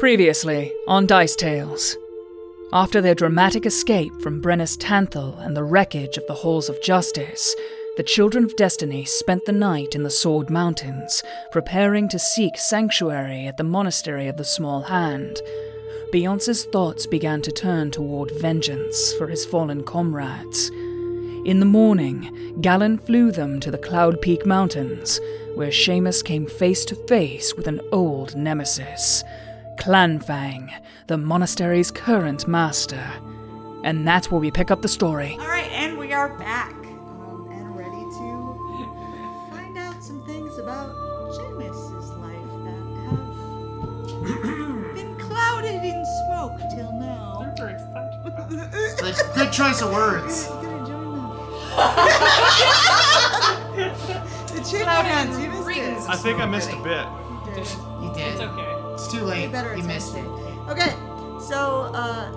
Previously on Dice Tales. After their dramatic escape from Brennus Tanthal and the wreckage of the Halls of Justice, the Children of Destiny spent the night in the Sword Mountains, preparing to seek sanctuary at the Monastery of the Small Hand. Beyonce's thoughts began to turn toward vengeance for his fallen comrades. In the morning, Galen flew them to the Cloud Peak Mountains, where Seamus came face to face with an old nemesis, Clanfang, the monastery's current master. And that's where we pick up the story. All right, and we are back um, and ready to find out some things about Seamus's life that have been clouded in smoke till now. Like, good choice of words. You gotta join them. the chicken hands, you missed it. I think I missed a bit. You did. You did. It's okay. It's too Pay late. better You missed it. Okay, so uh,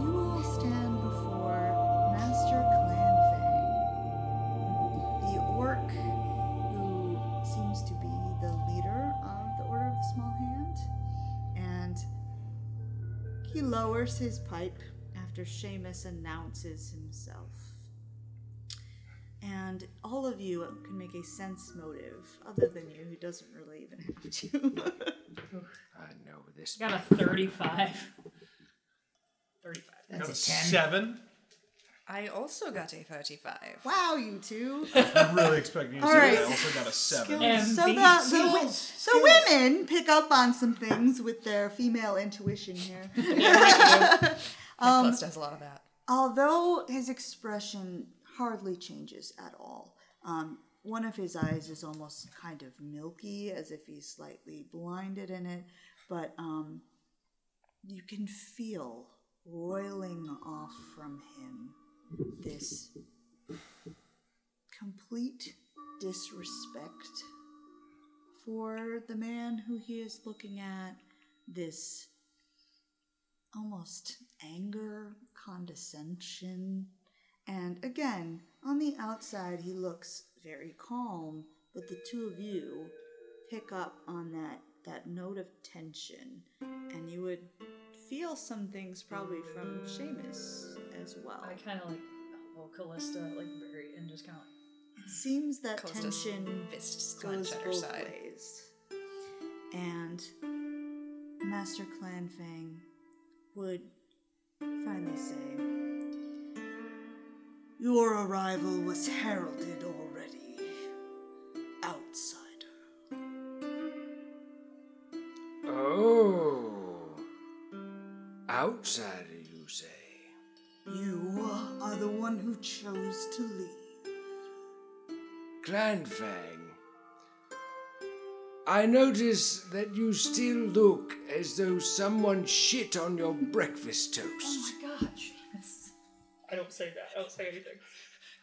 you will stand before Master Clanfang, the orc who seems to be the leader of the Order of the Small Hand, and he lowers his pipe after Seamus announces himself. And all of you can make a sense motive, other than you, who doesn't really even have to. I know this. Got a 35. 35. That's Got a a 10. seven. I also got a 35. wow, you two. I'm really expecting you to All say right. that. I also got a seven. And so the, beats. the, wi- the women pick up on some things with their female intuition here. My Um, plus does a lot of that. Although his expression hardly changes at all, um, one of his eyes is almost kind of milky, as if he's slightly blinded in it, but um, you can feel roiling off from him this complete disrespect for the man who he is looking at, this almost anger, condescension. And again, on the outside, he looks very calm, but the two of you pick up on that, that note of tension, and you would feel some things probably from Seamus as well. I kind of like elbow Callista, like very, and just kind of like, It seems that Callista's tension fists goes clenched at her both side. ways. And Master Clanfang would finally say, Your arrival was heralded already, Outsider, you say? You are the one who chose to leave. Clanfang. I notice that you still look as though someone shit on your breakfast toast. oh my god, Seamus. I don't say that. I don't say anything.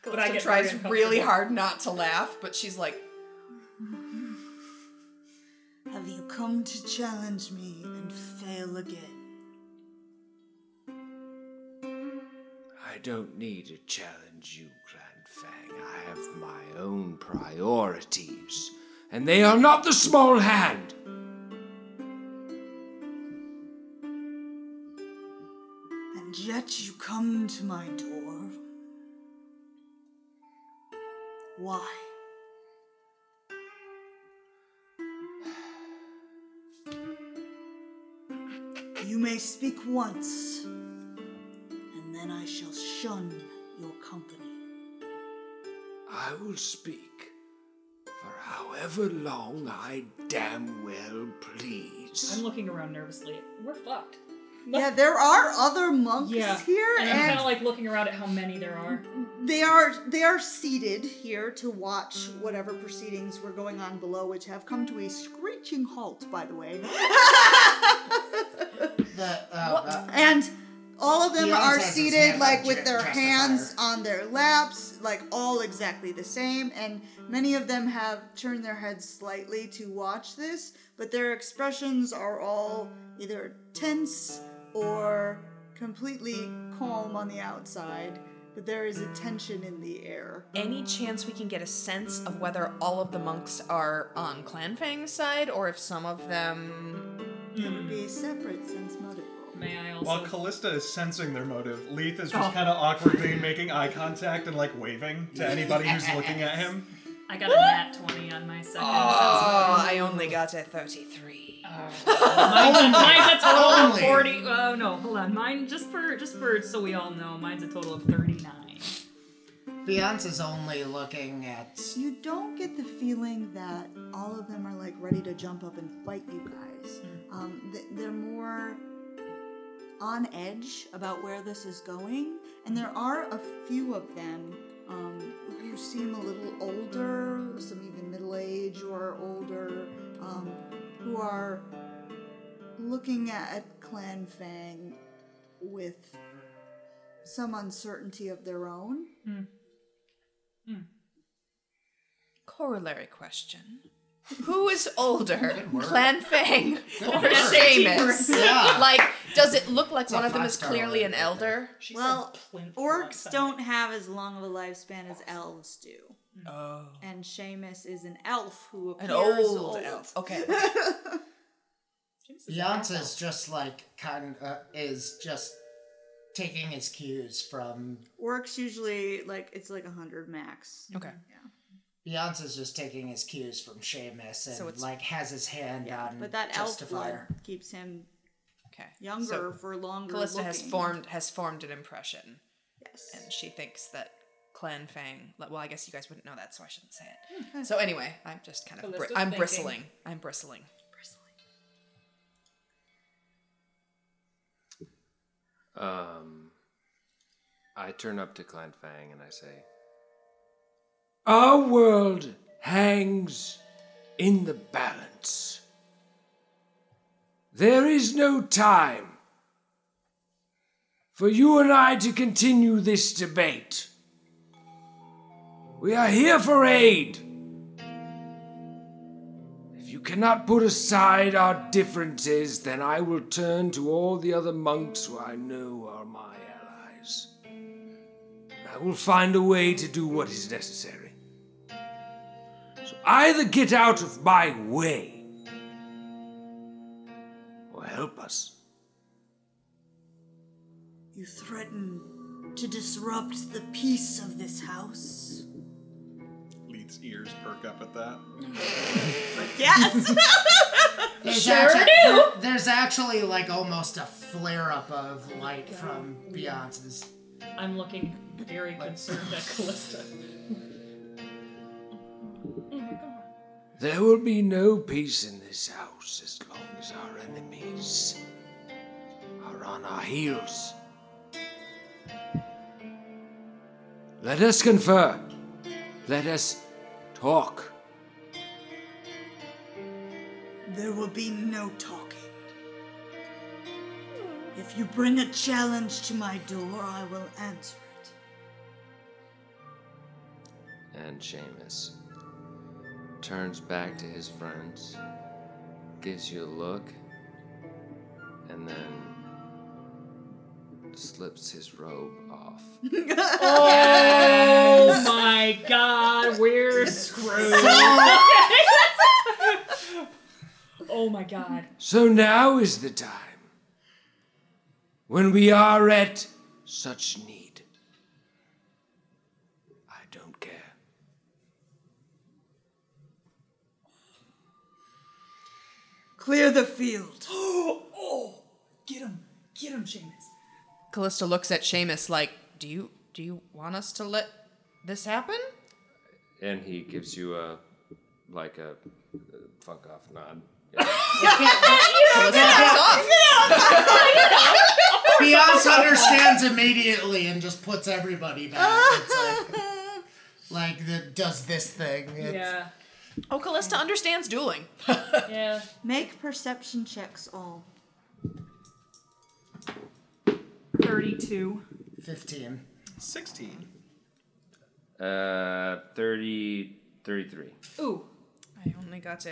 But I tries really hard not to laugh, but she's like, mm-hmm. Have you come to challenge me and fail again? I don't need to challenge you, Clanfang. I have my own priorities, and they are not the small hand. And yet you come to my door. Why? You may speak once, shun your company. I will speak for however long I damn well please. I'm looking around nervously. We're fucked. Yeah, there are other monks Yeah. here, And and, I'm kind of like looking around at how many there are. they are they are seated here to watch whatever proceedings were going on below, which have come to a screeching halt, by the way. The, uh, uh, and all of them He are always has his seated hand like with their Justifier. hands on their laps, like all exactly the same. And many of them have turned their heads slightly to watch this, but their expressions are all either tense or completely calm on the outside. But there is a tension in the air. any chance we can get a sense of whether all of the monks are on Clanfang's side or if some of them That would be separate sense motive roll. May I also? While Callista is sensing their motive, Leith is Oh. just kind of awkwardly making eye contact and like waving to anybody who's looking at him. I got a nat twenty on my second. Oh, I only got a 33. Mine's, mine's a total of Only. forty. Oh no, hold on. Mine just for just for so we all know, mine's a total of thirty-nine. Beyonce's only looking at. You don't get the feeling that all of them are like ready to jump up and fight you guys. Um, th- they're more on edge about where this is going, and there are a few of them um, who seem a little older, some even middle age or older, um, who are looking at Clan Fang with some uncertainty of their own. Corollary question. Who is older. Clan Fang or work. Seamus? Yeah. Like, does it look like a one of them is clearly an elder? She Well, Orcs don't have as long of a lifespan as elves do. Oh. And Seamus is an elf who appears An appears old, elf. Okay. Seamus is an elf. Beyonce's just like kind uh, is just taking his cues from. Orcs usually like it's like a hundred max. Okay. Beyonce's just taking his cues from Seamus and So it's- like has his hand Yeah, on but that elf keeps him Okay. younger So for longer. Callista has formed has formed an impression, Yes. and she thinks that Clan Fang. Well, I guess you guys wouldn't know that, so I shouldn't say it. Okay. So anyway, I'm just kind of bri- I'm thinking. bristling. I'm bristling. Um, I turn up to Clan Fang and I say, Our world hangs in the balance. There is no time for you and I to continue this debate. We are here for aid. If you cannot put aside our differences, then I will turn to all the other monks who I know are my allies. I will find a way to do what is necessary. So either get out of my way or help us. You threaten to disrupt the peace of this house. Leith's ears perk up at that. Yes. There's Sure actually, do. there- there's actually like almost a flare up of light from Beyonce's. I'm looking very concerned at Callista. There will be no peace in this house as long as our enemies are on our heels. Let us confer. Let us talk. There will be no talking. If you bring a challenge to my door, I will answer it. And Seamus turns back to his friends, gives you a look, and then slips his robe off. Oh my god, we're screwed. oh my god. So now is the time when we are at such need. I don't care. Clear the field. Oh, get him, get him, Seamus. Callista looks at Seamus like, "Do you do you want us to let this happen?" And he gives you a like a, fuck off nod. Callista backs off. Beyonce understands immediately and just puts everybody back. It's like, like the, does this thing. It's, Yeah, Oh, Callista understands dueling. yeah. Make perception checks all. 32. 15. 16. Uh, 30, 33. Ooh, I only got to.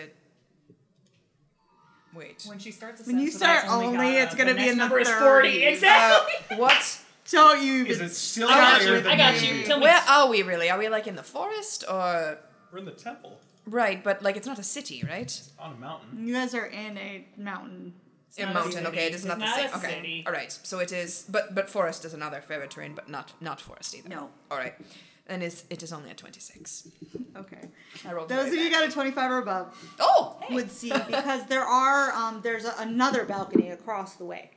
Wait. when she starts a When you sentence that I start only, got it's gonna be in the number is 30s. 40. Exactly. What? Don't you Is it still I got higher you. than I got you. Tell me. Where are we really? Are we like in the forest or? We're in the temple Right, but like it's not a city, right? on a mountain. You guys are in a mountain It's In not a mountain, okay, it is It's not the not same. Okay, city. all right. So it is, but but forest is another favorite terrain, but not not forest either. No. All right, and it's it is only a twenty-six. Okay. I rolled. Those of you got a 25 or above Oh, hey. would see because there are um, there's a, another balcony across the way,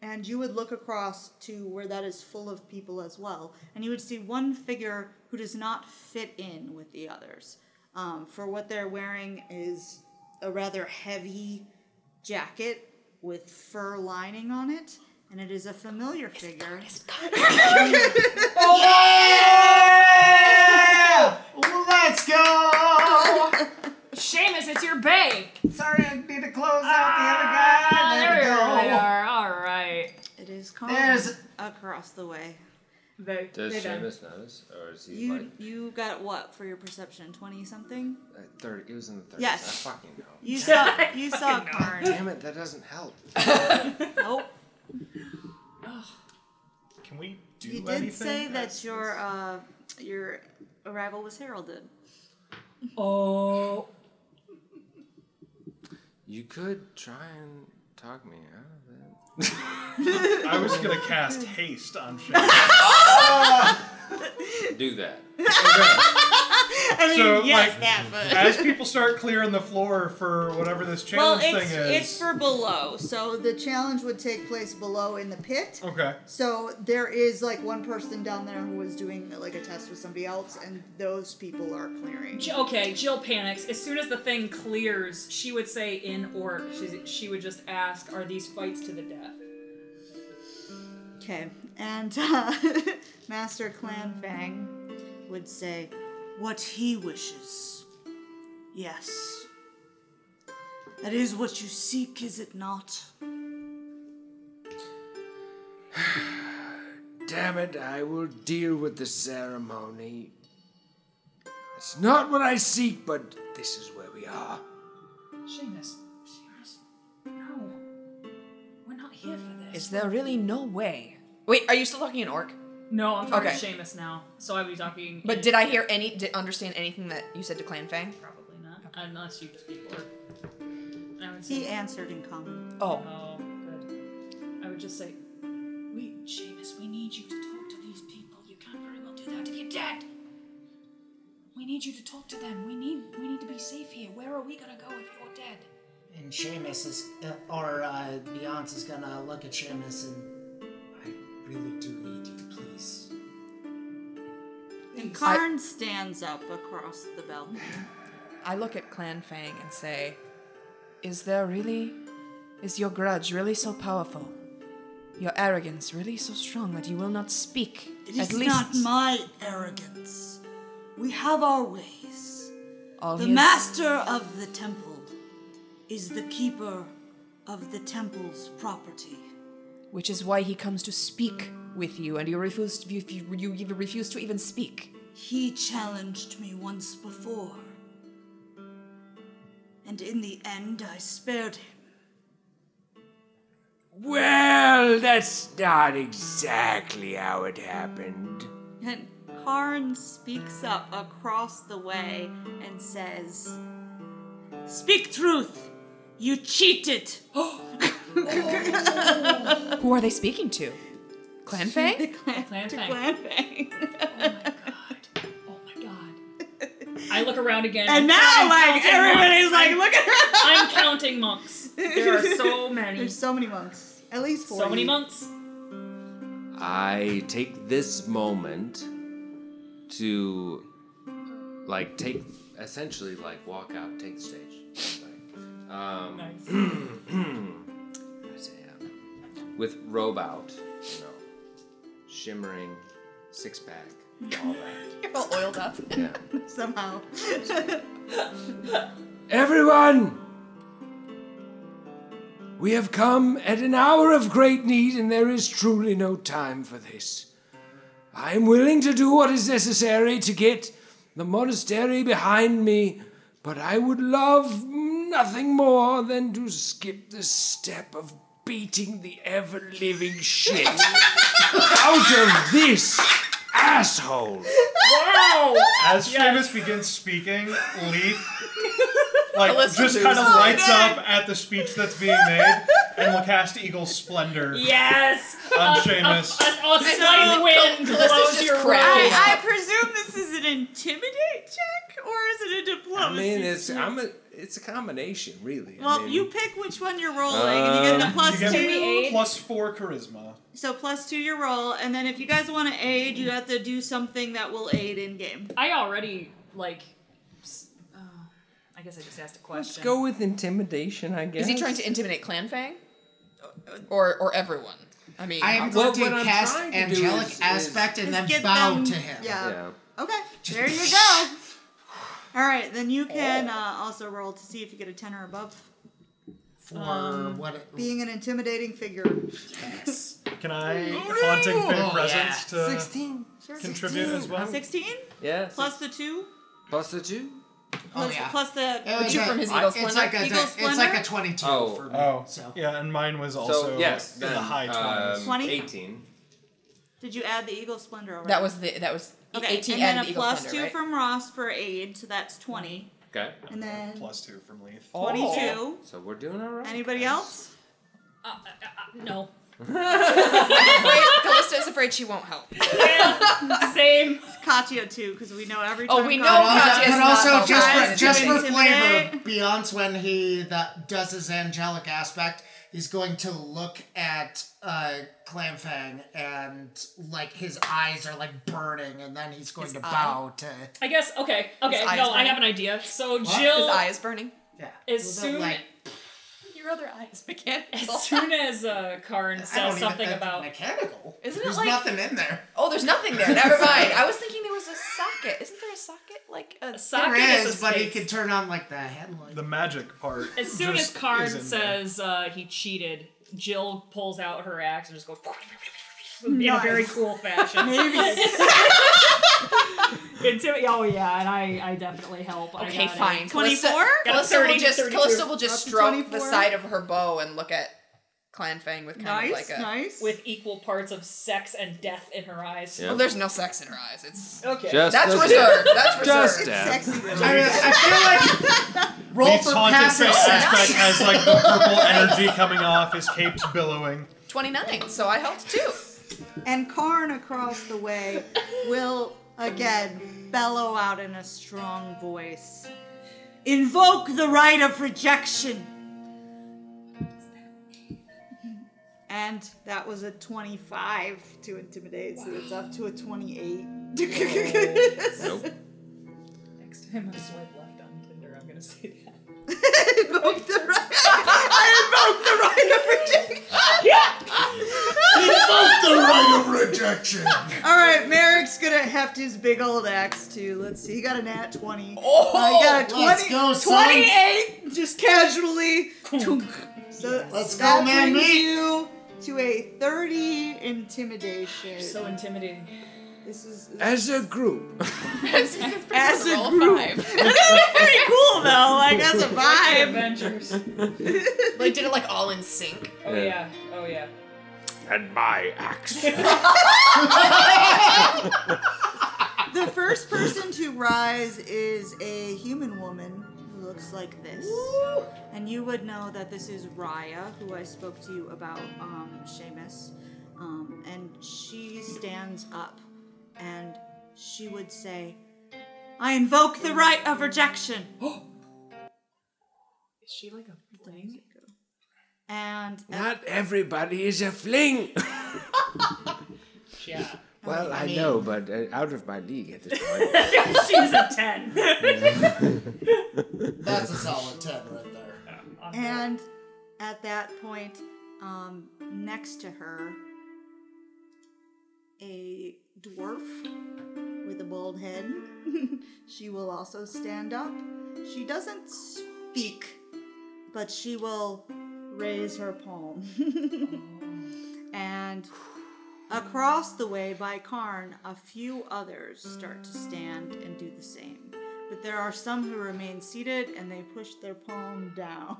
and you would look across to where that is full of people as well, and you would see one figure who does not fit in with the others. Um, for what they're wearing is a rather heavy jacket with fur lining on it, and it is a familiar figure. Yeah! Let's go! Seamus, it's your bay. Sorry, I need to close out the other guy. There, we we go. are. All right. It is calm There's- across the way. They, Does they done. Seamus notice, or is he You like you got what for your perception? Twenty something. uh, thirty? It was in the thirties. Yes. I fucking know. You saw you saw Fucking no. Karn. Damn it, that doesn't help. Nope. Can we do You did say that your uh your arrival was heralded. Oh. You could try and talk me out of it. I was gonna cast haste on Shane. Do that. I mean, So, yes, like, that, but As people start clearing the floor for whatever this well, challenge it's thing is. it's for below. So the challenge would take place below in the pit. okay. So there is like one person down there who was doing like a test with somebody else, and those people are clearing. Okay, Jill panics. As soon as the thing clears, she would say in orc, she, she would just ask, Are these fights to the death? Okay, and uh, Master Clan Fang would say, What he wishes. Yes. That is what you seek, is it not? Damn it, I will deal with the ceremony. It's not what I seek, but this is where we are. Seamus. Seamus. No. We're not here for this. Is there really no way? Wait, are you still talking in orc? No, I'm talking Okay. to Seamus now. So I'd be talking. But in- did I hear any? Did understand anything that you said to Clan Fang? Probably not. Unless you speak orc. I would He say. answered in common. Oh, Oh, good. I would just say, Wait, Seamus, we need you to talk to these people. You can't very well do that if you're dead. We need you to talk to them. We need we need to be safe here. Where are we gonna go if you're dead? And Seamus is, uh, or uh, Beyonce is gonna look at Seamus and I really do Karn stands up across the balcony. I look at Clan Fang and say, "Is there really? Is your grudge really so powerful? Your arrogance really so strong that you will not speak? It is not my arrogance. We have our ways. all The master of the temple is the keeper of the temple's property. which is why he comes to speak with you, and you refuse. You, you, you even refuse to even speak. He challenged me once before. And in the end, I spared him. Well, that's not exactly how it happened. And Karn speaks up across the way and says, Speak truth! You cheated! Who are they speaking to? Clan Fang? Clan to Fang. I look around again. and now, I'm like, everybody's monks. like, I'm- look at her! I'm counting monks. There are so many. There's so many monks. At least four. so many monks. I take this moment to, like, take essentially like walk out, take the stage. Um, Nice. I say, with robe out, you know, shimmering, six pack, all that. You're all oiled up. Yeah. Somehow. Everyone! We have come at an hour of great need, and there is truly no time for this. I am willing to do what is necessary to get the monastery behind me, but I would love nothing more than to skip the step of beating the ever living shit out of this asshole. Wow! As Seamus begins speaking, Leith like Callisto just kind of So lights up at the speech that's being made, and will cast Eagle Splendor Yes! on A- Seamus. A, a, a slight wind blows your cracking robe. up. I presume this is an intimidate check, or is it a I diplomacy? I mean, it's check? I'm a it's a combination, really. I Well, mean, you pick which one you're rolling, and you get a Um, plus You get two. plus four charisma. So plus two your roll, and then if you guys want to aid, you have to do something that will aid in game. I already, like. s- Oh, I guess I just asked a Let's question. go with intimidation, I guess. Is he trying to intimidate Clan Fang? Or or everyone? I mean, I am going what to I'm cast trying to do angelic is- is- aspect and then Get bow them- to him. Yeah. Yeah. Okay. There you go. All right, then you can uh, also roll to see if you get a ten or above. For Um, what? Being an intimidating figure. yes. Can I haunting fey Oh, presence to Sixteen. contribute as well? Sixteen Yes. plus the two. plus the two. Oh Plus, yeah. plus the. It was you a- from his I- Eagle It's like a Eagle it's like Splendor? a twenty-two Oh. for me. Oh, So yeah, and mine was also So yes, in then, the high um, twenties. 20? Eighteen. Did you add the eagle splendor already? that was the that was okay. 18 and then added a Eagle plus Splendor, two right? from Ross for aid, so that's twenty. Okay. And then Plus two from Leith. Oh. twenty-two. So we're doing all right. Anybody else? Uh, uh, uh, no. Afraid, Callista's afraid she won't help. Yeah, same. Katya too, because we know every Oh, time. we know But Katya- Katya's but not also helping. just Guys, for, just for intimidate. flavor, Beyonce when he that does his angelic aspect, he's going to look at uh, Clanfang and like his eyes are like burning, and then he's going His to eye? bow to I guess, okay, okay, His no, I have an idea. So His Jill, his eye is burning. yeah. as Well, soon, like Your other eyes, mechanical. as soon as uh, Karn says something about mechanical. Isn't it There's like- nothing in there. Oh, there's nothing there. Never mind. I was thinking there was a socket. Isn't there a socket? Like a a socket There is, is, a but he could turn on like the headlight. The magic part. As soon as just Karn is in there. says uh, he cheated, Jill pulls out her axe and just goes in a very cool fashion. Maybe. Intimi- oh yeah, and I, I definitely help. Okay, got fine. 24? Callista, Callista will just Callista will just stroke the side of her bow and look at Clan Fang with kind Nice, of like a. nice. with equal parts of sex and death in her eyes. Yeah. Well, there's no sex in her eyes. It's Okay. Just that's reserved. That's Just reserved. dab. Sexy though. I, mean, I feel like roll Leith's for passive fey sex. aspect has like the purple energy coming off, his cape's billowing. Twenty nine. So I helped too. And Karn across the way will again bellow out in a strong voice. Invoke the right of rejection. And that was a 25 to intimidate, so it's up to a 28. Nope. Next time I swipe left on Tinder, I'm gonna say that. invoke the right. I invoke the right of rejection. Invoke the right of rejection. All right, Merrick's gonna heft his big old axe too. Let's see, he got a nat 20. Oh, uh, I got a 20, let's go, son. 28, just casually. so Let's that go, man, brings you to a 30 intimidation. So intimidating. This is As a group. As, As a roll group. five. pretty cool though. Like that's a vibe. Adventures. They did it like all in sync. Oh Yeah. yeah. Oh yeah. and my axe. The first person to rise is a human woman who looks like this. And you would know that this is Raya, who I spoke to you about, um, Seamus. Um, and she stands up and she would say, I invoke the right of rejection. Is she like a fling? And Not everybody is a fling. Yeah. well, I, mean- know, but uh, out of my league at this point. She's a ten. That's a solid ten right there. And at that point, um, next to her, a dwarf with a bald head. she will also stand up. She doesn't speak, but she will raise her palm. and across the way by Karn, a few others start to stand and do the same. but there are some who remain seated and they push their palm down.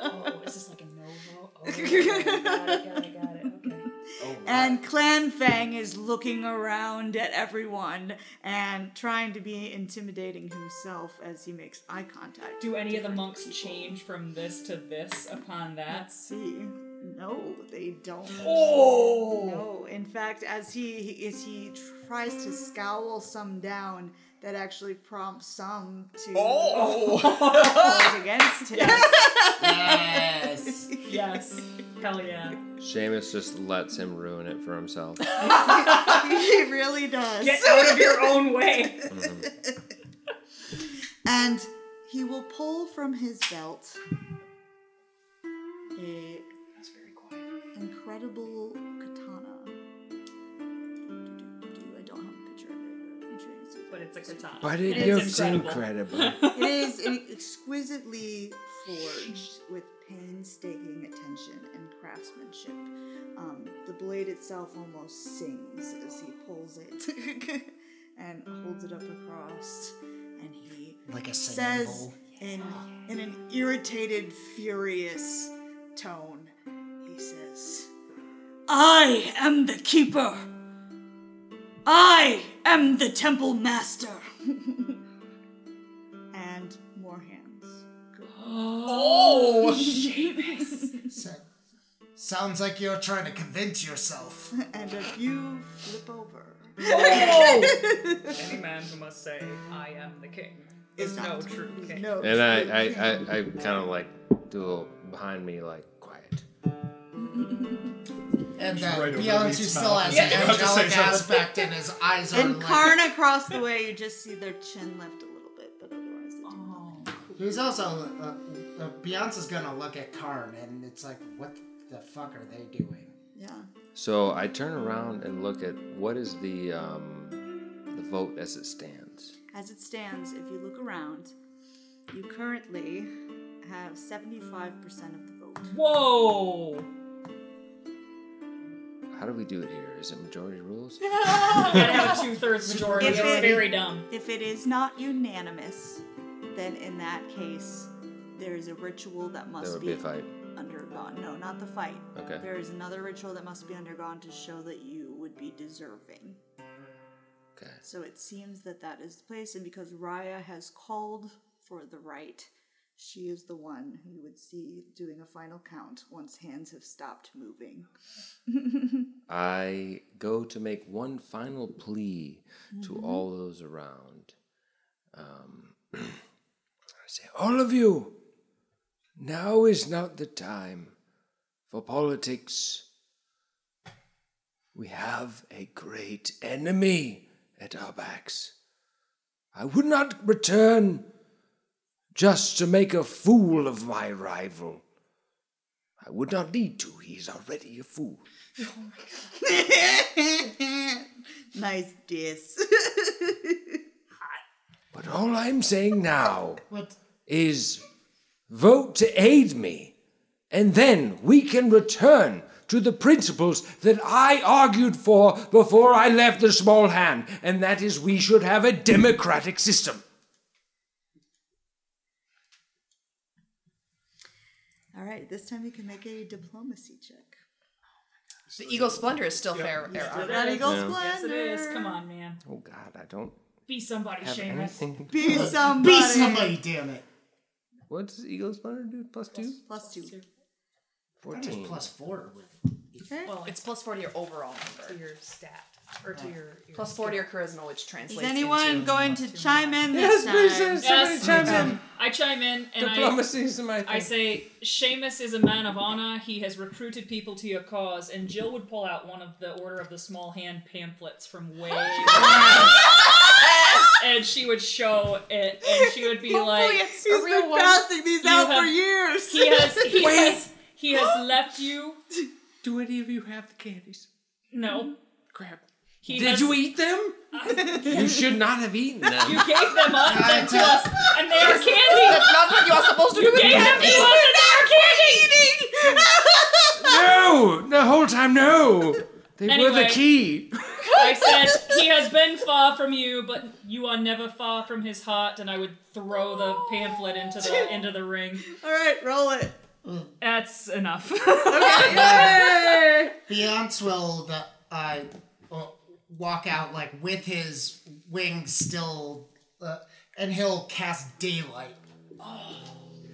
Oh, is this like a no vote? Oh, okay, got it, got it, got it. Okay. Oh, and Clan Fang is looking around at everyone and trying to be intimidating himself as he makes eye contact. Do any of the monks people. change from this to this upon that? Let's see. No, they don't. Oh! No, in fact, as he as he tries to scowl some down, that actually prompts some to oh! vote against him. Yes. Yes. Hell yeah. Seamus just lets him ruin it for himself. he really does. Get out of your own way. Mm-hmm. And he will pull from his belt a That's very quiet. incredible katana. I don't have a picture of it, but I'm sure you can see it. But it's a katana. But it And looks it's incredible. incredible. It is exquisitely forged with painstaking attention and craftsmanship. Um, the blade itself almost sings as he pulls it and holds it up across, and he Like a says in in an irritated, furious tone, he says, "I am the keeper. I am the temple master." Oh! So- sounds like you're trying to convince yourself. and if you flip over. Any man who must say, I am the king, is no not- true king. no And I, I. I, I kind of like do a little behind me, like quiet. And Just uh, right Beyonce still has an About angelic aspect, and his eyes are And like. Karn across the way, you just see their chin lift a little bit, but otherwise they do nothing. He's also. Uh, uh, Beyonce's gonna look at Karn, and it's like, what the fuck are they doing? Yeah. So I turn around and look at what is the um, the vote as it stands. As it stands, if you look around, you currently have 75% of the vote. Whoa! How do we do it here? Is it majority rules? You gotta have a two thirds majority. If It's it- very dumb. If it is not unanimous, then in that case, there is a ritual that There must would be a fight. undergone. No, not the fight. Okay. There is another ritual that must be undergone to show that you would be deserving. Okay. So it seems that that is the place, and because Raya has called for the right, she is the one who you would see doing a final count once hands have stopped moving. I go to make one final plea to all those around. Um, I say, all of you, now is not the time for politics. We have a great enemy at our backs. I would not return just to make a fool of my rival. I would not need to. He's already a fool. Oh my god. nice diss. But all I'm saying now What? is vote to aid me, and then we can return to the principles that I argued for before I left the small hand, and that is we should have a democratic system. All right, this time you can make a diplomacy check. The Eagle Splendor is still fair. Still fair got Eagle Yeah. Yes, it is. Come on, man. oh God, I don't Be somebody, have Seamus. anything. Be somebody. Be somebody, damn it. What does Eagle Splendor do? Plus two? Plus two. That is Fourteen. plus four with. Okay. Eh? Well, It's plus 4 to your overall number. to number. your stat. Or to your. your Plus 4 to your charisma, which translates to. Is anyone into... going to chime in this time? Yes, please chime in. I chime in and I, Diplomacy is my thing. I say, Seamus is a man of honor. He has recruited people to your cause. And Jill would pull out one of the Order of the Small Hand pamphlets from way. and she would show it, and she would be like, He's been passing these You out for years. "He has, he has, he has left you." Do any of you have the candies? No, Crap. he Did has, you eat them? you should not have eaten them. You gave them up them to us, and they are candy. That's not what you are supposed to do. You gave them to us, and they are candy. no! The whole time, no! They were the key. I said he has been far far from you, but you are never far from his heart. And I would throw the pamphlet into the into the ring. All right, roll it. That's enough. okay. Beyonce will the, uh, uh, walk out like with his wings still, uh, and he'll cast daylight,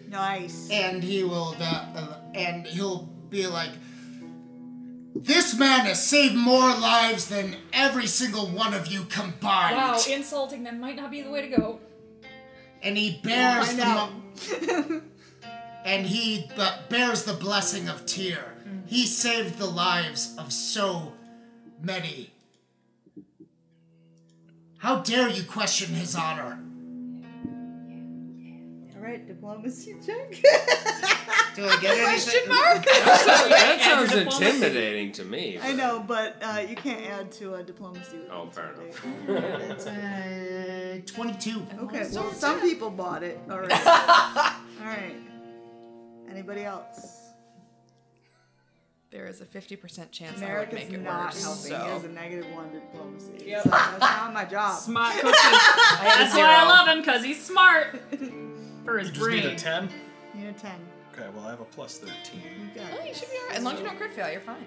Nice. and he will the, uh, and he'll be like, "This man has saved more lives than every single one of you combined." wow, insulting them might not be the way to go. and he bears find the mo- and he b- bears the blessing of Tyr. Mm. He saved the lives of so many. How dare you question his honor? All right, diplomacy check. Do I get anything? That sounds diplomacy. intimidating to me. I know, but uh, you can't add to a diplomacy. Oh, fair intimidation. It's uh, 22. Okay, well, some people bought it already. All right. Anybody else? There is a 50% chance Merrick's I would make it not worse. helping. So. He has a negative one to diplomacy. Yep. So that's not my job. Smart cookie. That's why I love him, because he's smart. For his You just need a brain. 10? Need a 10. Okay, well, I have a plus 13. You got Oh, you should be alright. As long as you don't crit fail, you're fine.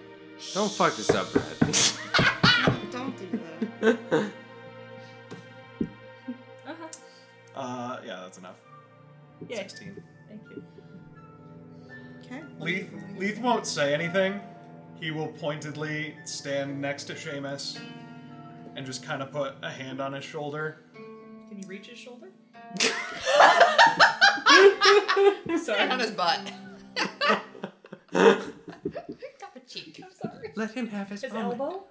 Don't fuck this up, Brad. Don't do that. Uh-huh. Uh, yeah, that's enough. Yay. 16. Thank you. Okay. Leith, Leith won't say anything. He will pointedly stand next to Seamus and just kind of put a hand on his shoulder. Can you reach his shoulder? On Sorry. On his butt. Tap a cheek. I'm sorry. Let him have his, His moment. elbow?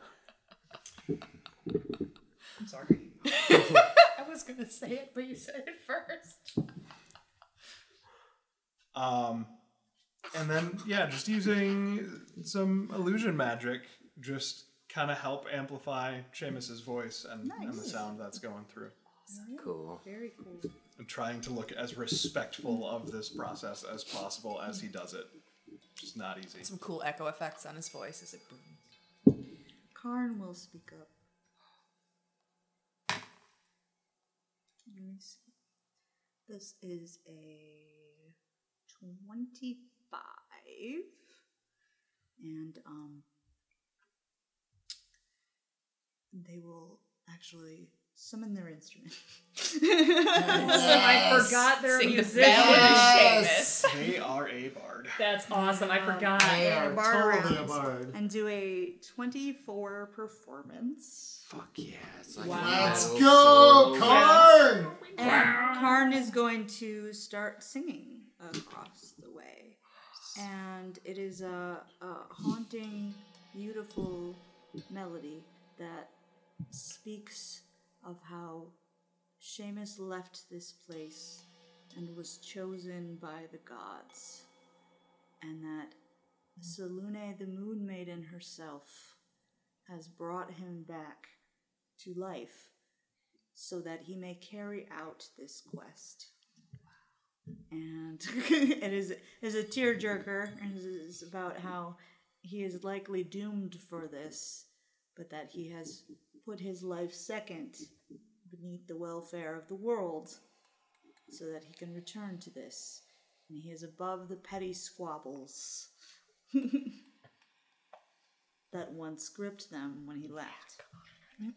I'm sorry. I was gonna say it, but you said it first. Um, and then, yeah, just using some illusion magic, just kind of help amplify Seamus's voice and, and the Nice. sound that's going through. Cool. Very cool. And trying to look as respectful of this process as possible as he does it. Just not easy. Some cool echo effects on his voice. as it boom. Karn will speak up. Let me see. This is a 25. And, um, they will actually summon their instrument. I forgot they're Sing the musicians. Yes. They are a bard. That's awesome. I um, forgot. They Yeah, are bar totally a bard. and do a 24 performance. Fuck yeah. It's like Wow. Let's go, solo. Karn! And Karn is going to start singing across the way. And it is a, a haunting, beautiful melody that speaks of how Seamus left this place and was chosen by the gods. And that Salune, the moon maiden herself, has brought him back to life so that he may carry out this quest. And it is is a tearjerker, and it is about how he is likely doomed for this, but that he has put his life second beneath the welfare of the world, so that he can return to this, and he is above the petty squabbles that once gripped them when he left. Oh,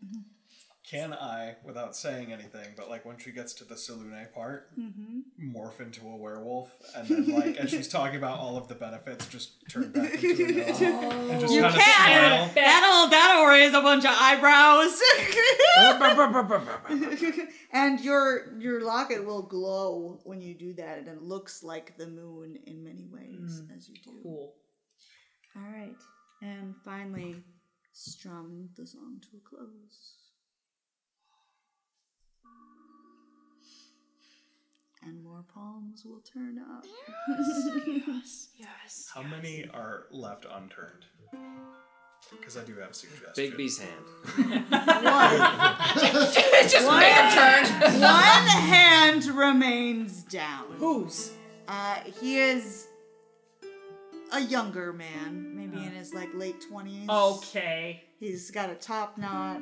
Can I, without saying anything, but like when she gets to the Salune part, mm-hmm. morph into a werewolf, and then like as she's talking about all of the benefits, just turn back into a gnome and just You kind of can't! smile. That'll that'll raise a bunch of eyebrows. and your your locket will glow when you do that, and it looks like the moon in many ways mm. as you do. Cool. All right, and finally, strum the song to a close. And more palms will turn up. Yes. How many are left unturned? Because I do have suggestions. Bigby's hand. Just make him turn. One hand remains down. Whose? Uh, he is a younger man, maybe in his like late twenties. Okay. He's got a top knot.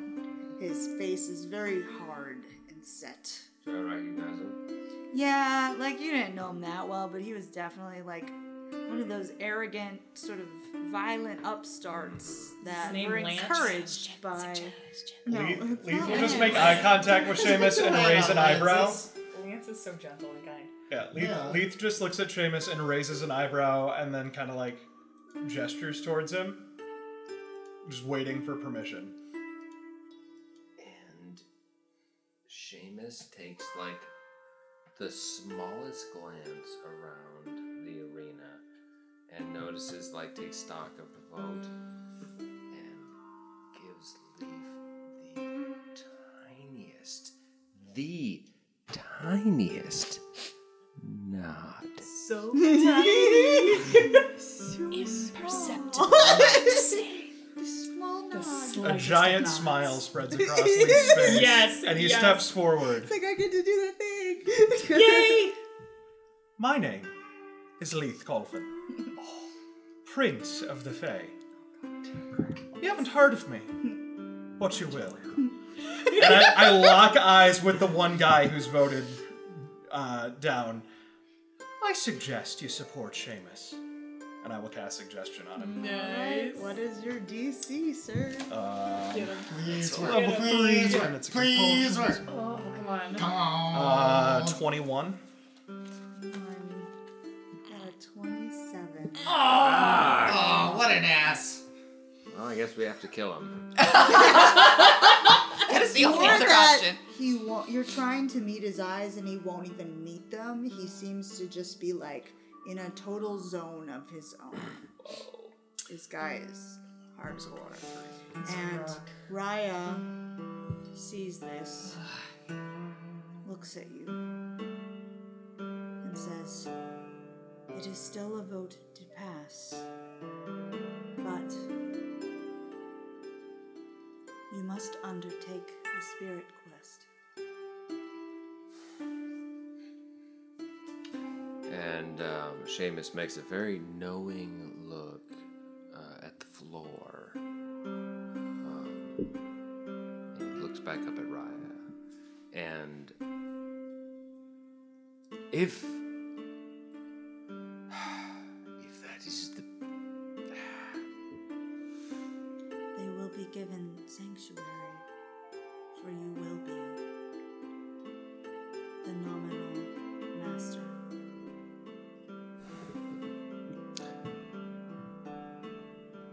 His face is very hard and set. Do I recognize him? Yeah, like you didn't know him that well, but he was definitely like one of those arrogant, sort of violent upstarts that name were Lance? encouraged by. No, Leith, it's Leith not will just make eye contact with Seamus and raise an eyebrow. Lance is so gentle and kind. Yeah, Leith, Yeah. Leith just looks at Seamus and raises an eyebrow and then kind of like gestures towards him, just waiting for permission. And Seamus takes like the smallest glance around the arena and notices, like, takes stock of the vote and gives Leith the tiniest, the tiniest nod. So Imperceptible. Small nod. A giant smile spreads across Leith's face. Yes, And he yes. steps forward. It's Like I get to do the thing. Yay! My name is Leith Colvin, Prince of the Fae. You haven't heard of me, but you will. And I, I lock eyes with the one guy who's voted uh, down. I suggest you support Seamus. And I will cast suggestion on him. Nice. What is your DC, sir? Uh, Please work. level three, Please and work. it's a Please work. Oh, come on. Come on. uh, 21. I'm at a 27. oh, what an ass. Well, I guess we have to kill him. That is the only other that option. He won't. You're trying to meet his eyes, and he won't even meet them. He seems to just be like in a total zone of his own. This guy is hardcore. And Raya sees this, looks at you, and says, "It is still a vote to pass, but." You must undertake the spirit quest. Seamus makes a very knowing look uh, at the floor. Um, he looks back up at Raya. And. If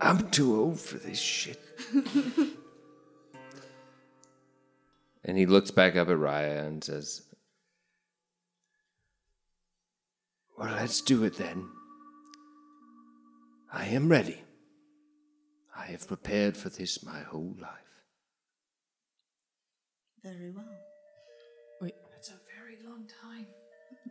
I'm too old for this shit. And he looks back up at Raya and says, Well, let's do it then. I am ready. I have prepared for this my whole life. Very well. Wait. That's a very long time.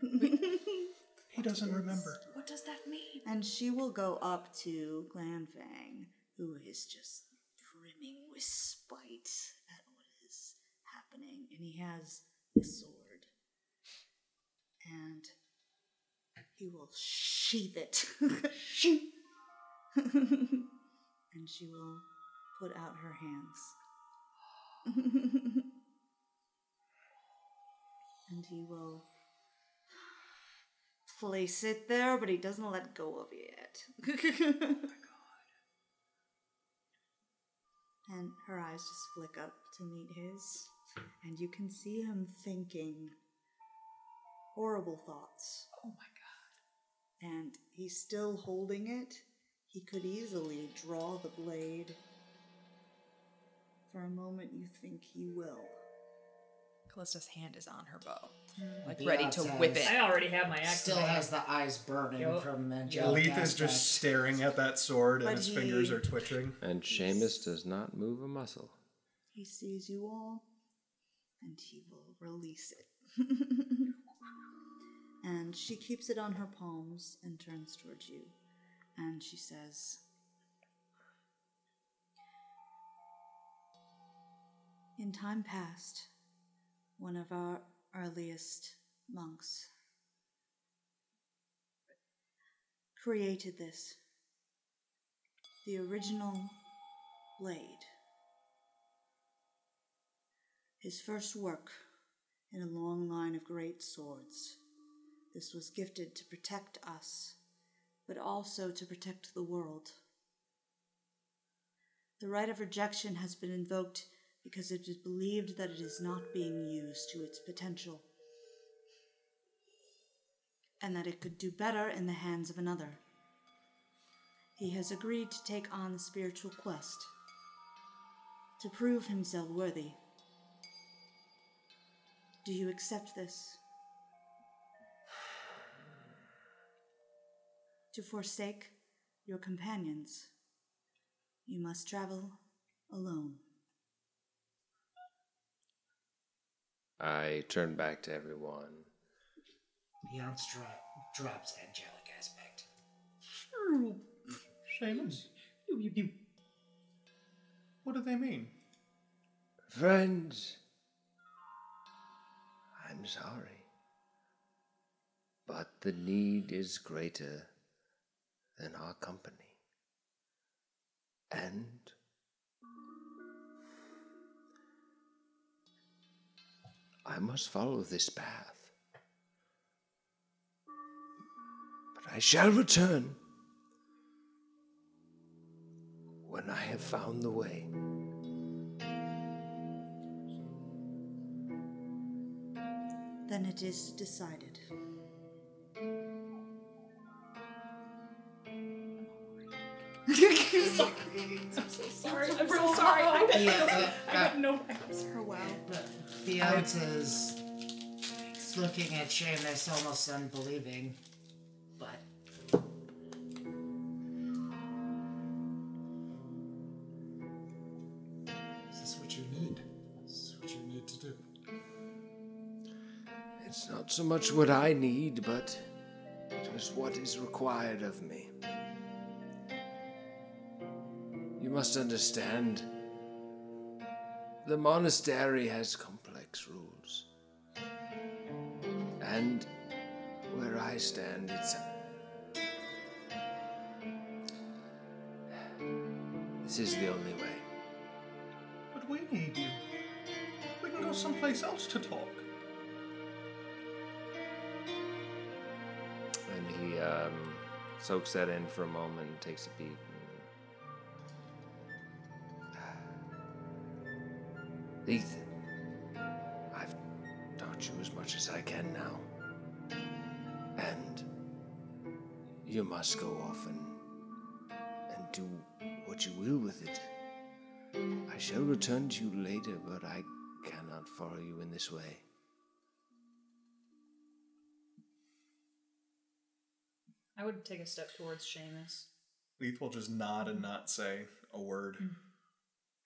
He doesn't remember. What does that mean? And she will go up to Clanfang, who is just brimming with spite at what is happening. And he has the sword. And he will sheath it. and she will put out her hands. and he will place it there, but he doesn't let go of it yet. and her eyes just flick up to meet his, and you can see him thinking horrible thoughts. Oh my god. And he's still holding it. He could easily draw the blade. For a moment, you think he will. Callista's hand is on her bow, mm. like The ready to outside whip it. I already have my axe. Still in my has hand. the eyes burning Yup. from angelic Leith is just staring at that sword and his he- fingers are twitching. and Seamus does not move a muscle. He sees you all, and he will release it. and she keeps it on her palms and turns towards you. And she says, In time past, one of our earliest monks created this, the original blade His first work in a long line of great swords. This was gifted to protect us, but also to protect the world. The right of rejection has been invoked because it is believed that it is not being used to its potential, and that it could do better in the hands of another. He has agreed to take on the spiritual quest, to prove himself worthy. Do you accept this? To forsake your companions, you must travel alone. I turn back to everyone. Beyonce dro- drops angelic aspect. Seamus, you, you, you. what do they mean? Friends, I'm sorry. But the need is greater than our company. And I must follow this path. But I shall return when I have found the way. Then it is decided. I'm so sorry, I'm so sorry. I, Yeah, I have no answer. Oh wow. Beyonce's looking at Seamus almost unbelieving, but is this what you need? Is this what you need to do? It's not so much what I need, but just what is required of me. Must understand, the monastery has complex rules. And where I stand, it's. This is the only way. But we need you. We can go someplace else to talk. And he um, soaks that in for a moment and takes a beat. Ethan, I've taught you as much as I can now. And you must go off and, and do what you will with it. I shall return to you later, but I cannot follow you in this way. I would take a step towards Seamus. Leith will just nod and not say a word, mm.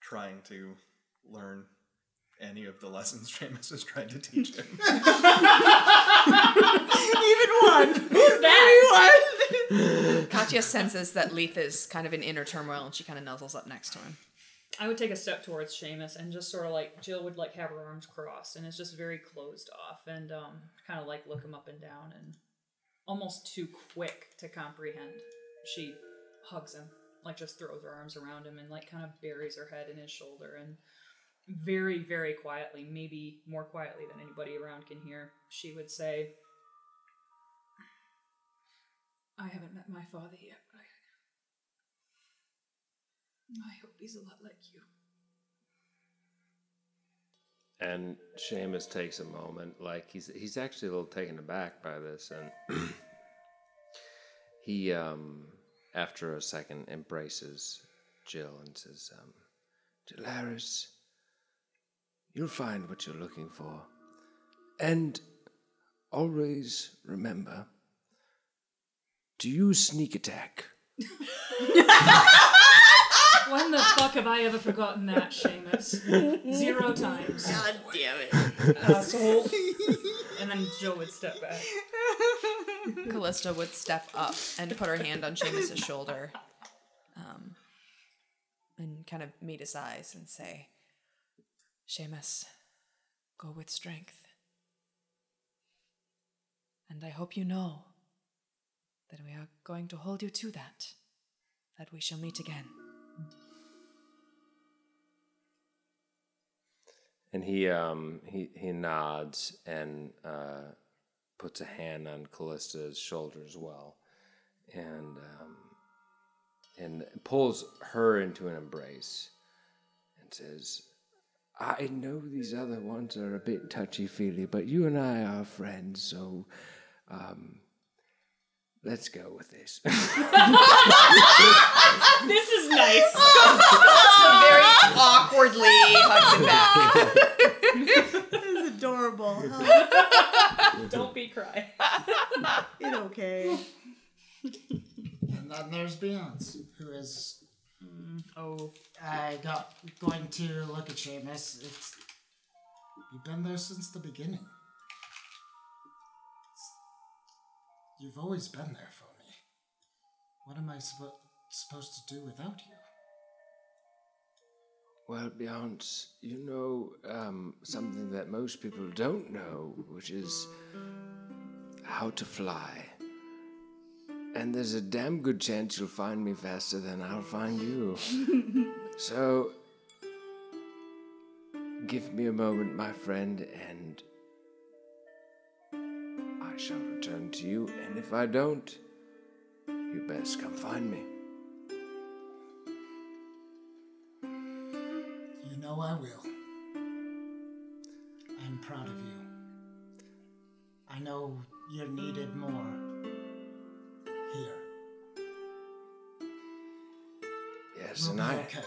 trying to learn any of the lessons Seamus has tried to teach him. Even one. Who's that? Katya senses that Leith is kind of in inner turmoil and she kind of nuzzles up next to him. I would take a step towards Seamus and just sort of like Jill would like have her arms crossed and it's just very closed off and um kind of like look him up and down and almost too quick to comprehend. She hugs him, like just throws her arms around him and like kind of buries her head in his shoulder and very very quietly, maybe more quietly than anybody around can hear, she would say I haven't met my father yet, but I I hope he's a lot like you. And Seamus takes a moment, like he's he's actually a little taken aback by this, and he, um, after a second, embraces Jill and says, um, Delaris, you'll find what you're looking for. And always remember to use sneak attack. When the fuck have I ever forgotten that, Seamus? Zero times. God damn it. Asshole. and then Jill would step back. Callista would step up and put her hand on Seamus's shoulder um, and kind of meet his eyes and say, Seamus, go with strength. And I hope you know that we are going to hold you to that, that we shall meet again. And he um he he nods and uh, puts a hand on Callista's shoulder as well, and um, and pulls her into an embrace, and says, "I know these other ones are a bit touchy feely, but you and I are friends, so um, let's go with this." This is nice. Very awkwardly hugs him back. This is adorable. Don't be cry. it's okay. And then there's Beyonce, who is Oh, I got, going to look at Seamus. It's you've been there since the beginning. It's- you've always been there for me. What am I suppo- supposed to do without you? Well, Beyonce, you know um, something that most people don't know, which is how to fly. And there's a damn good chance you'll find me faster than I'll find you. so, give me a moment, my friend, and I shall return to you. And if I don't, you best come find me. You know I will. I'm proud of you. I know you're needed more Yes, We'll and be I. okay.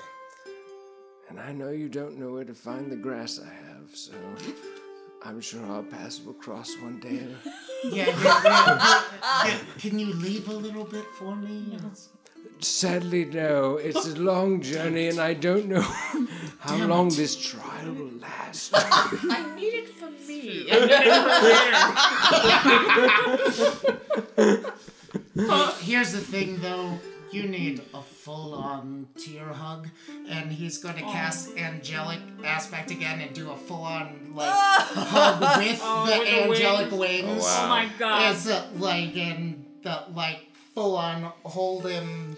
And I know you don't know where to find the grass I have, so I'm sure our paths will cross one day. Yeah, yeah, yeah, yeah, yeah. Can you leave a little bit for me? Sadly, no. It's a long journey, and I don't know how Damn long it. this trial will last. I need it for me. Here's the thing, though. You need a full-on tear hug, and he's going to cast angelic aspect again and do a full-on like hug with the with the angelic wings. wings. Oh, wow. oh my god. It's uh, like and the like full-on hold him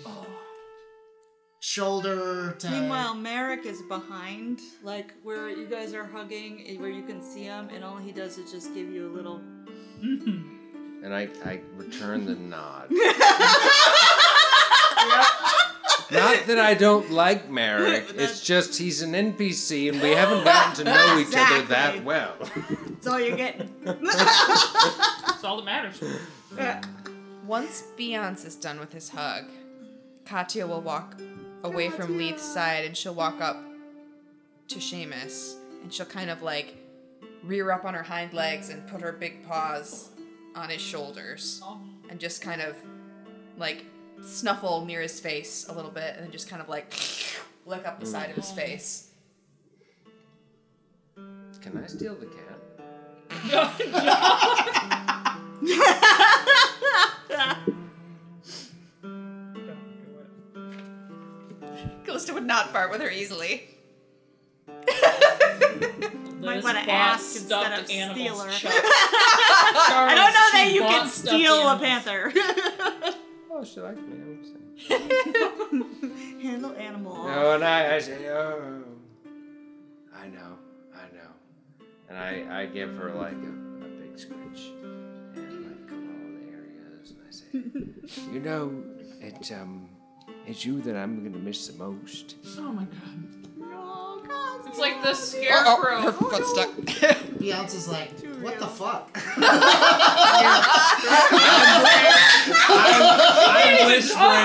shoulder to. Meanwhile, Merrick is behind, like where you guys are hugging, eh, where you can see him, and all he does is just give you a little. And I, I return the nod. Not that I don't like Merrick, it's just he's an NPC and we haven't gotten to know each other that Exactly. well. That's all you're getting. That's all that matters. Once Beyonce is done with his hug, Katya will walk away from Leith's side and she'll walk up to Seamus and she'll kind of like rear up on her hind legs and put her big paws on his shoulders oh. and just kind of like snuffle near his face a little bit and then just kind of like lick up the hmm. side of his face. Can I steal the cat? Callista would not part with her easily. Might wanna ask instead of animals steal her. I don't know that you can steal a panther. Oh, she likes me. I'm saying. Handle animal. No, and I, I say, oh, I know, I know. And I, I give her like a, a big scritch and like cover all the areas. And I say, You know, it's um, it's you that I'm gonna miss the most. Oh my god. Oh, God. It's like the scarecrow. her foot stuck. Beyonce's like, what the fuck?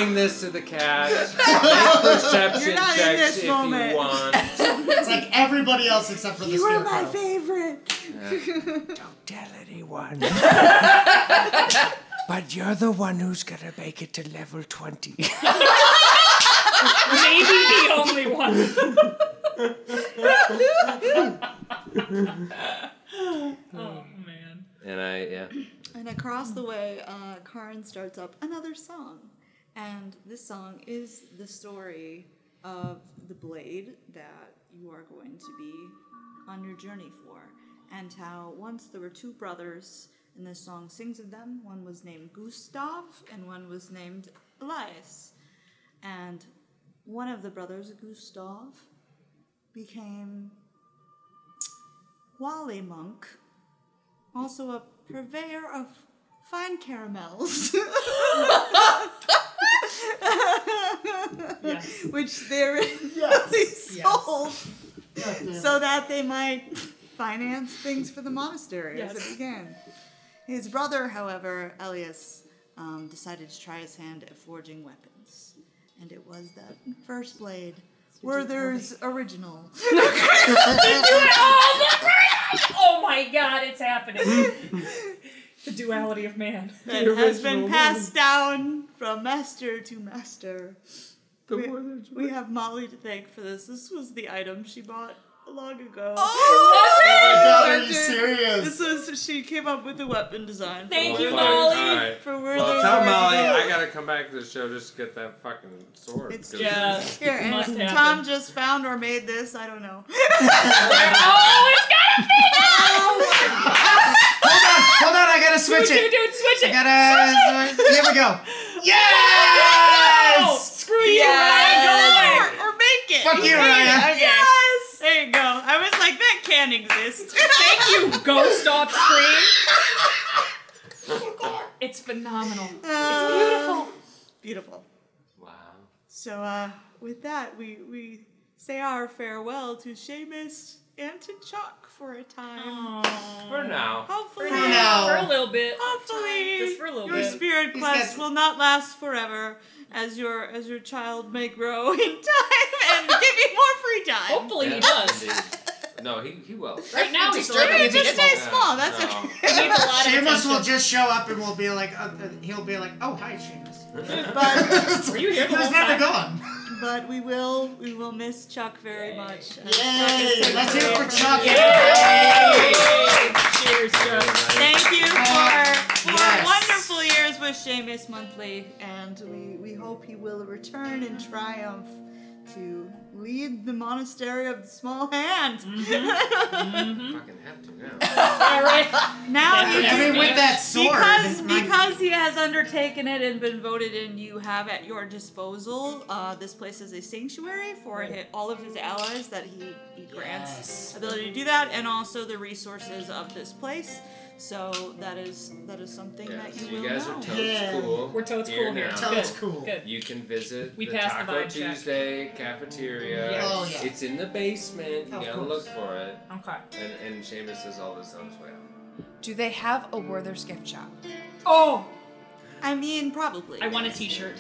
I'm this to the cat. Make perception You're not in checks this if moment. you want. it's like everybody else except for the You are my scarecrow. favorite. Don't tell anyone. but you're the one who's gonna make it to level 20. Maybe the only one. oh man. and I, yeah. And across the way, uh, Karin starts up another song. And this song is the story of the blade that you are going to be on your journey for. And how once there were two brothers, and this song sings of them. One was named Gustav, and one was named Elias. And one of the brothers, Gustav, became Wally Monk, also a purveyor of fine caramels. Yes. Which they're Yes, sold so that they might finance things for the monastery as it began. His brother, however, Elias, um, decided to try his hand at forging weapons. And it was that first blade, Werther's original. Oh my god, it's happening. The duality of man. that has been passed down from master to master. We, we have Molly to thank for this. This was the item she bought long ago. Oh, oh my god, are you serious? This serious? was she came up with the weapon design. Thank for you, Werther- Molly. Alright. For Well, Werther's tell Molly original. I gotta come back to the show just to get that fucking sword. It's because- Yeah. Here, and Must happen. Tom just found or made this. I don't know. Oh, it's gotta be Hold on, hold on, I gotta switch Dude, it. dude, switch I it. gotta. Here we go. Yes! screw you, Ryan. or, or make it. Fuck you, Make it. Raya. Okay. Yes. There you go. I was like, that can't exist. Thank you, Ghost off screen. It's phenomenal. it's beautiful. Beautiful. Wow. So, uh, with that, we we say our farewell to Seamus and to Chuck for a time. For now. Hopefully, For now. For a little bit. hopefully, Just for a little your bit. spirit He's quest will not last forever, as your as your child may grow in time and give you more free time. Hopefully he does. indeed. No, he, he will. Right now he's disturbing already if he Just gets stay Yeah, small. That's no. okay. He a lot Seamus attention. will just show up and we'll be like, uh, uh, he'll be like, oh, hi, Seamus. But Were you here the He was whole never time? gone. But we will we will miss Chuck very much. Yay! Let's hear it for Chuck. Yay! Cheers, Chuck. Thank you for for yes. wonderful years with Seamus Monthly, and we we hope he will return in triumph to lead the monastery of the Small Hand. Fucking have to now. All right. now Yeah, you I mean, with that sword. because because he has undertaken it and been voted in, you have at your disposal uh, this place is a sanctuary for hi all of his allies that he, he grants Yes. ability to do that, and also the resources of this place. So that is that is something Yeah, that so you you will guys know. are totes Yeah. cool. We're totes cool here. now. Totes Good. cool. Good. You can visit We the passed the Taco check. Tuesday cafeteria. Yes. Oh, yeah. It's in the basement. You gotta look for it. Okay. And and Seamus says all this on his way out. Do they have a Werther's gift shop? Oh, I mean, probably. I want a T-shirt.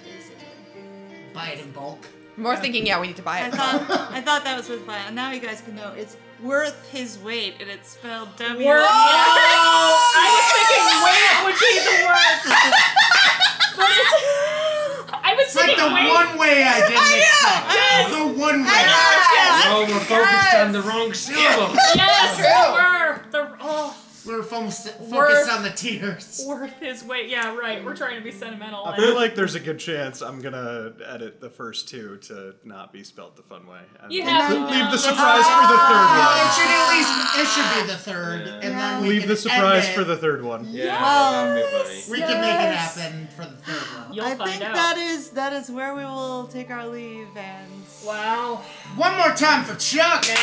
Buy it in bulk. More thinking, yeah, we need to buy I it. thought I thought that was worth buying. And now you guys can know it's worth his weight, and it's spelled W. Worth- I was thinking weight would be the word. But it's, I was It's like thinking the weight. one way I didn't expect. The one way. Oh, we're focused on the wrong syllable. Yes, we're the oh, We're focused, focused Worth- on the tears. worth his weight. Yeah, right. We're trying to be sentimental. I feel like there's a good chance I'm gonna edit the first two to not be spelled the fun way. And You have to leave the surprise for the third oh, it one. should at least it should be the third, and then we Leave can the surprise for the third one. Yeah, Well, that'd. We can make it happen for the third one. You'll I find think out. that is that is where we will take our leave and wow. One more time for Chuck. we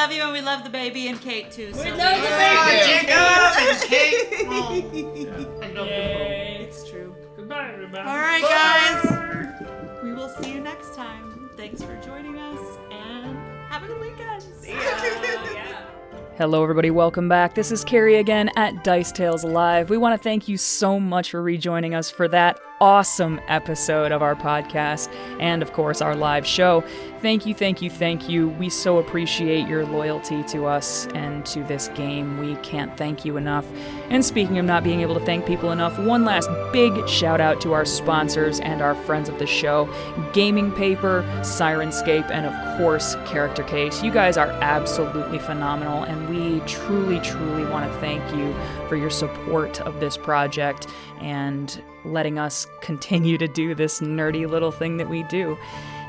love you and we love the baby and Kate too. So We love the baby. Jacob and Kate. Oh, I love them Yay. It's true. Goodbye, everybody. All right, guys. We will see you next time. Thanks for joining us and have a good weekend. See ya. Oh, yeah. Hello, everybody. Welcome back. This is Carrie again at Dice Tales Live. We want to thank you so much for rejoining us for that awesome episode of our podcast and, of course, our live show. Thank you, thank you, thank you. We so appreciate your loyalty to us and to this game. We can't thank you enough. And speaking of not being able to thank people enough, one last big shout out to our sponsors and our friends of the show Gaming Paper, Syrinscape, and of course, Character Case. You guys are absolutely phenomenal, and we truly, truly want to thank you for your support of this project and letting us continue to do this nerdy little thing that we do.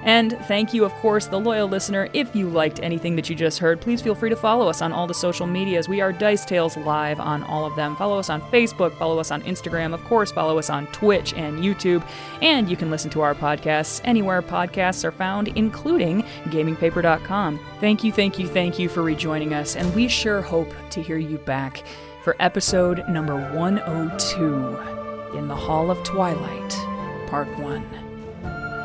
And thank you, of course, the loyal listener. If you liked anything that you just heard, please feel free to follow us on all the social medias. We are Dice Tales Live on all of them. Follow us on Facebook, follow us on Instagram, of course, follow us on Twitch and YouTube. And you can listen to our podcasts anywhere podcasts are found, including gamingpaper.com. Thank you, thank you, thank you for rejoining us, and we sure hope to hear you back for episode number 102 in the Hall of Twilight, Part 1.